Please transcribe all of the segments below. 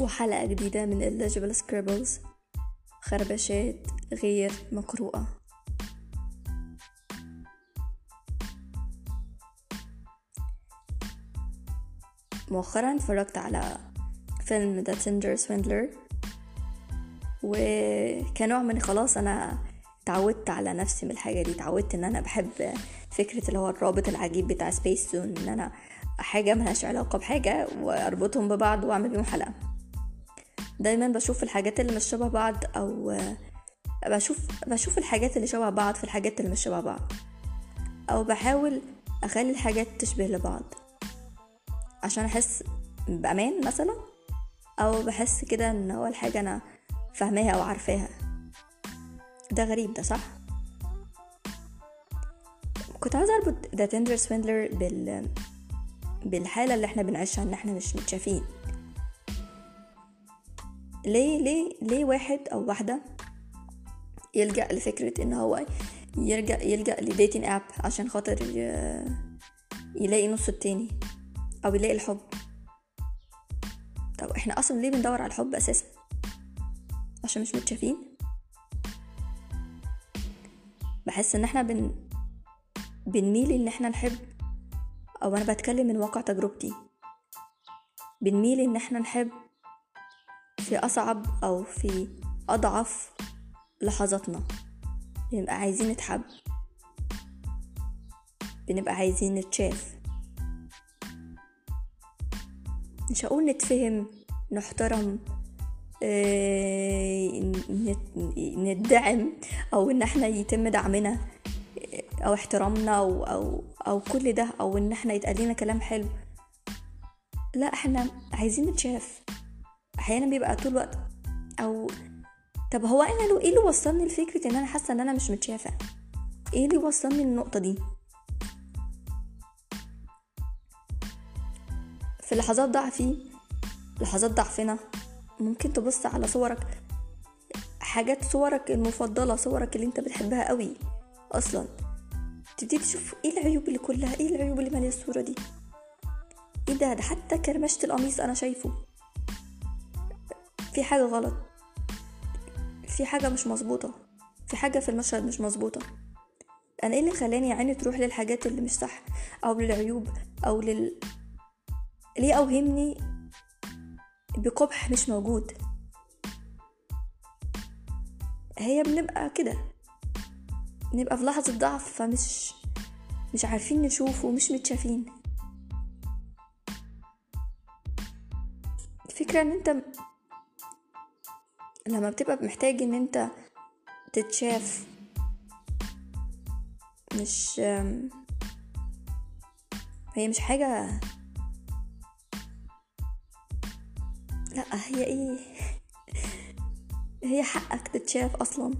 وحلقة جديدة من Illegible Scribbles. خربشات غير مقروءة. مؤخرا اتفرجت على فيلم The Tinder Swindler وكنوع من خلاص أنا اتعودت على نفسي من الحاجة دي. اتعودت إن أنا بحب فكرة اللي هو الرابط العجيب بتاع سبيس تون إن أنا حاجة ملهاش علاقة بحاجة وأربطهم ببعض وأعمل بيهم حلقة. دايما بشوف الحاجات اللي مش شبه بعض أو بشوف بشوف الحاجات اللي شبه بعض في الحاجات اللي مش شبه بعض. أو بحاول أخلي الحاجات تشبه لبعض. عشان أحس بأمان مثلا أو بحس كده إن هو الحاجة أنا فاهماها أو عارفاها. ده غريب ده صح؟ كنت عاوزة أربط ذا Tinder Swindler بال بالحالة اللي إحنا بنعيشها إن إحنا مش متشافين. ليه ليه ليه واحد أو واحدة يلجأ لفكرة إن هو يلجأ يلجأ ل dating app عشان خاطر يلاقي نص التاني أو يلاقي الحب؟ طب إحنا أصلا ليه بندور على الحب أساسا؟ عشان مش متشافين؟ بحس إن إحنا بن بنميل إن إحنا نحب أو أنا بتكلم من واقع تجربتي. بنميل إن إحنا نحب في أصعب أو في أضعف لحظاتنا. بنبقى عايزين نتحب. بنبقى عايزين نتشاف. مش هقول نتفهم نحترم ندعم أو إن إحنا يتم دعمنا أو احترامنا أو أو أو كل ده أو إن إحنا يتقال لنا كلام حلو. لا إحنا عايزين نتشاف. أحيانا بيبقى طول الوقت أو طب هو أنا لو إيه اللي وصلني لفكرة إن أنا حاسة إن أنا مش متشافة؟ إيه اللي وصلني للنقطة دي؟ في لحظات ضعفي لحظات ضعفنا ممكن تبص على صورك حاجات صورك المفضلة صورك اللي أنت بتحبها قوي أصلا تبتدي تشوف إيه العيوب اللي كلها إيه العيوب اللي مالية الصورة دي؟ إيه ده؟ ده حتى كرمشة القميص أنا شايفه. في حاجة غلط. في حاجة مش مظبوطة. في حاجة في المشهد مش مظبوطة. أنا إيه اللي خلاني عيني تروح للحاجات اللي مش صح؟ أو للعيوب؟ أو لل ليه أوهمني بقبح مش موجود؟ هي بنبقى كده. نبقى في لحظة ضعف فمش مش عارفين نشوف ومش متشافين. الفكرة إن أنت لما بتبقى محتاج إن أنت تتشاف مش هي مش حاجة لا هي إيه؟ هي حقك تتشاف أصلا.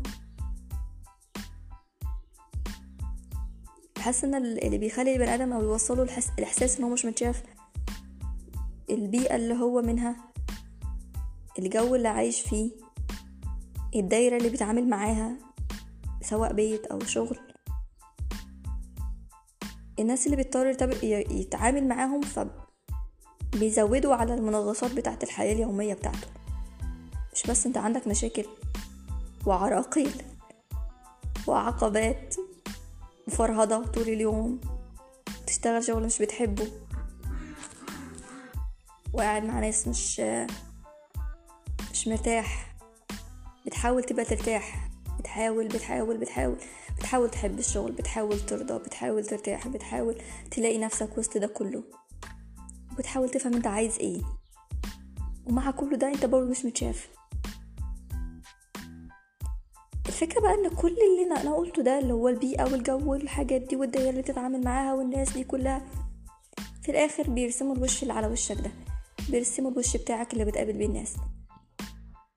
بحس إن اللي بيخلي البني آدم أو يوصله الحس... الإحساس إن هو مش متشاف البيئة اللي هو منها الجو اللي عايش فيه. الدايرة اللي بيتعامل معاها سواء بيت أو شغل. الناس اللي بيضطر يتعامل معاهم فبيزودوا على المنغصات بتاعة الحياة اليومية بتاعته. مش بس انت عندك مشاكل وعراقيل وعقبات وفرهضة طول اليوم تشتغل شغل مش بتحبه وقاعد مع ناس مش مش مرتاح. بتحاول تبقى ترتاح. بتحاول بتحاول بتحاول. بتحاول تحب الشغل بتحاول ترضى بتحاول ترتاح بتحاول تلاقي نفسك وسط ده كله. وبتحاول تفهم انت عايز إيه. ومع كل ده انت برضه مش متشاف. الفكرة بقى ان كل اللي أنا قلته ده اللي هو البيئة والجو والحاجات دي والدايرة اللي تتعامل معاها والناس دي كلها في الآخر بيرسموا الوش اللي على وشك ده. بيرسموا الوش بتاعك اللي بتقابل بيه الناس.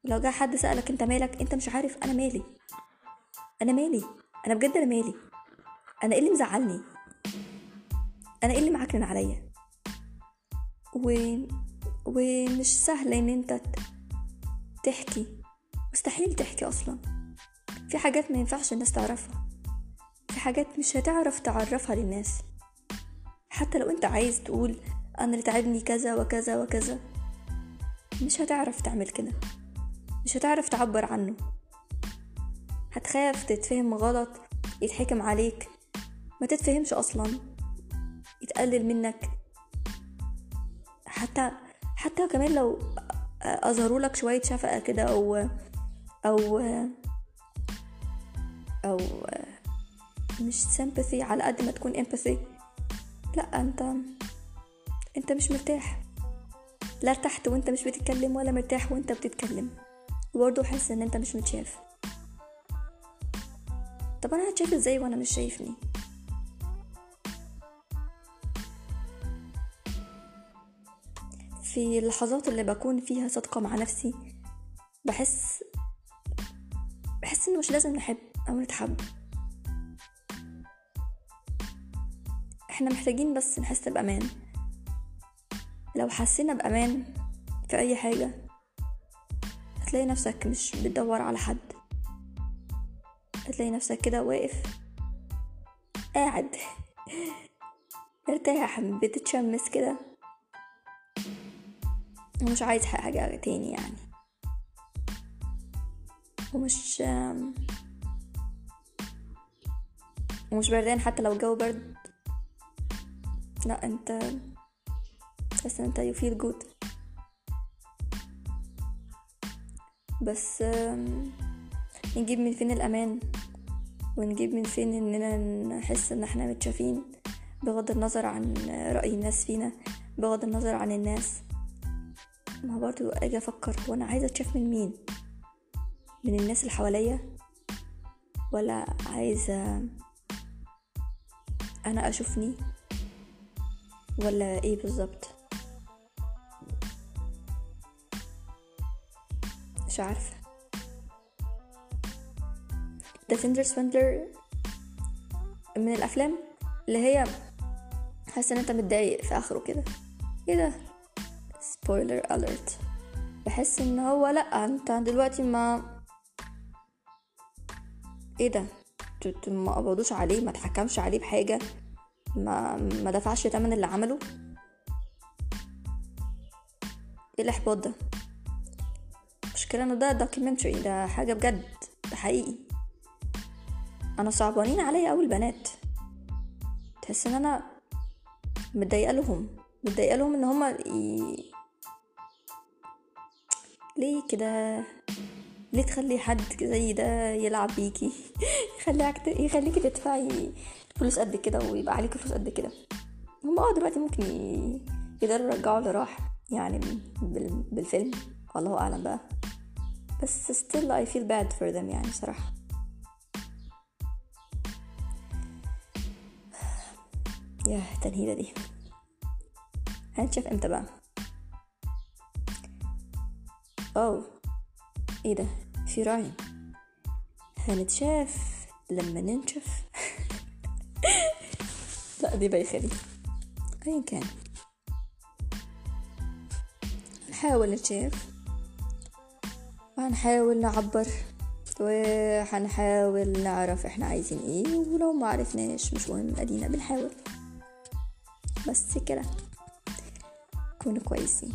لو جه حد سألك انت مالك انت مش عارف أنا مالي. أنا مالي. أنا بجد أنا مالي. أنا إيه اللي مزعلني؟ أنا إيه اللي معكنن عليا؟ و... ومش سهل إن انت تحكي. مستحيل تحكي أصلا. في حاجات ما ينفعش الناس تعرفها. في حاجات مش هتعرف تعرفها للناس. حتى لو انت عايز تقول أنا اللي تعبني كذا وكذا وكذا مش هتعرف تعمل كده. مش هتعرف تعبر عنه. هتخاف تتفهم غلط يتحكم عليك. ما تتفهمش أصلا. يتقلل منك. حتى حتى كمان لو أظهروا لك شوية شفقة كده أو أو أو مش sympathy على قد ما تكون empathy. لأ أنت أنت مش مرتاح. لا ارتحت وأنت مش بتتكلم ولا مرتاح وأنت بتتكلم. وبرضه حاسس إن أنت مش متشاف. طب أنا هتشاف إزاي وأنا مش شايفني؟ في اللحظات اللي بكون فيها صادقة مع نفسي بحس بحس إنه مش لازم نحب أو نتحب. إحنا محتاجين بس نحس بأمان. لو حسينا بأمان في أي حاجة هتلاقي نفسك مش بتدور على حد. هتلاقي نفسك كده واقف قاعد مرتاح بتتشمس كده. ومش عايز حاجة تاني يعني. ومش ومش بردان حتى لو الجو برد. لا انت إن انت you feel good. بس نجيب من فين الأمان؟ ونجيب من فين إننا نحس إن إحنا متشافين بغض النظر عن رأي الناس فينا بغض النظر عن الناس. ما برضو أجي أفكر هو أنا عايزة أتشاف من مين؟ من الناس اللي حواليا؟ ولا عايزة أنا أشوفني؟ ولا إيه بالظبط؟ مش عارفة. ده Tinder Swindler من الأفلام اللي هي حاسة إن أنت متضايق في آخره كده. إيه ده؟ spoiler alert بحس إن هو لأ أنت دلوقتي ما إيه ده؟ ما قبضوش عليه ما تحكمش عليه بحاجة ما ما دفعش تمن اللي عمله؟ إيه الإحباط ده؟ مشكلة إنه ده دوكيومنتري ده حاجة بجد ده حقيقي. أنا صعبانين عليا أوي البنات. تحس إن أنا متضايقة لهم متضايقة لهم إن هما ي... ليه كده؟ ليه تخلي حد زي ده يلعب بيكي؟ يخليك يخليكي تدفعي فلوس قد كده ويبقى عليكي فلوس قد كده. هم آه دلوقتي ممكن يقدروا يرجعوا اللي راح يعني بالفيلم. الله أعلم بقى. بس still I feel bad for them يعني صراحة. يا التنهيدة دي. هنشوف إمتى بقى. أوه. إيه ده؟ في راعي هنتشاف لما ننشف. لا دي بايخة دي. ايا كان. هنحاول نتشاف. وهنحاول نعبر وهنحاول نعرف إحنا عايزين إيه ولو ما عرفناش مش مهم أدينا بنحاول. بس كده. كونوا كويسين.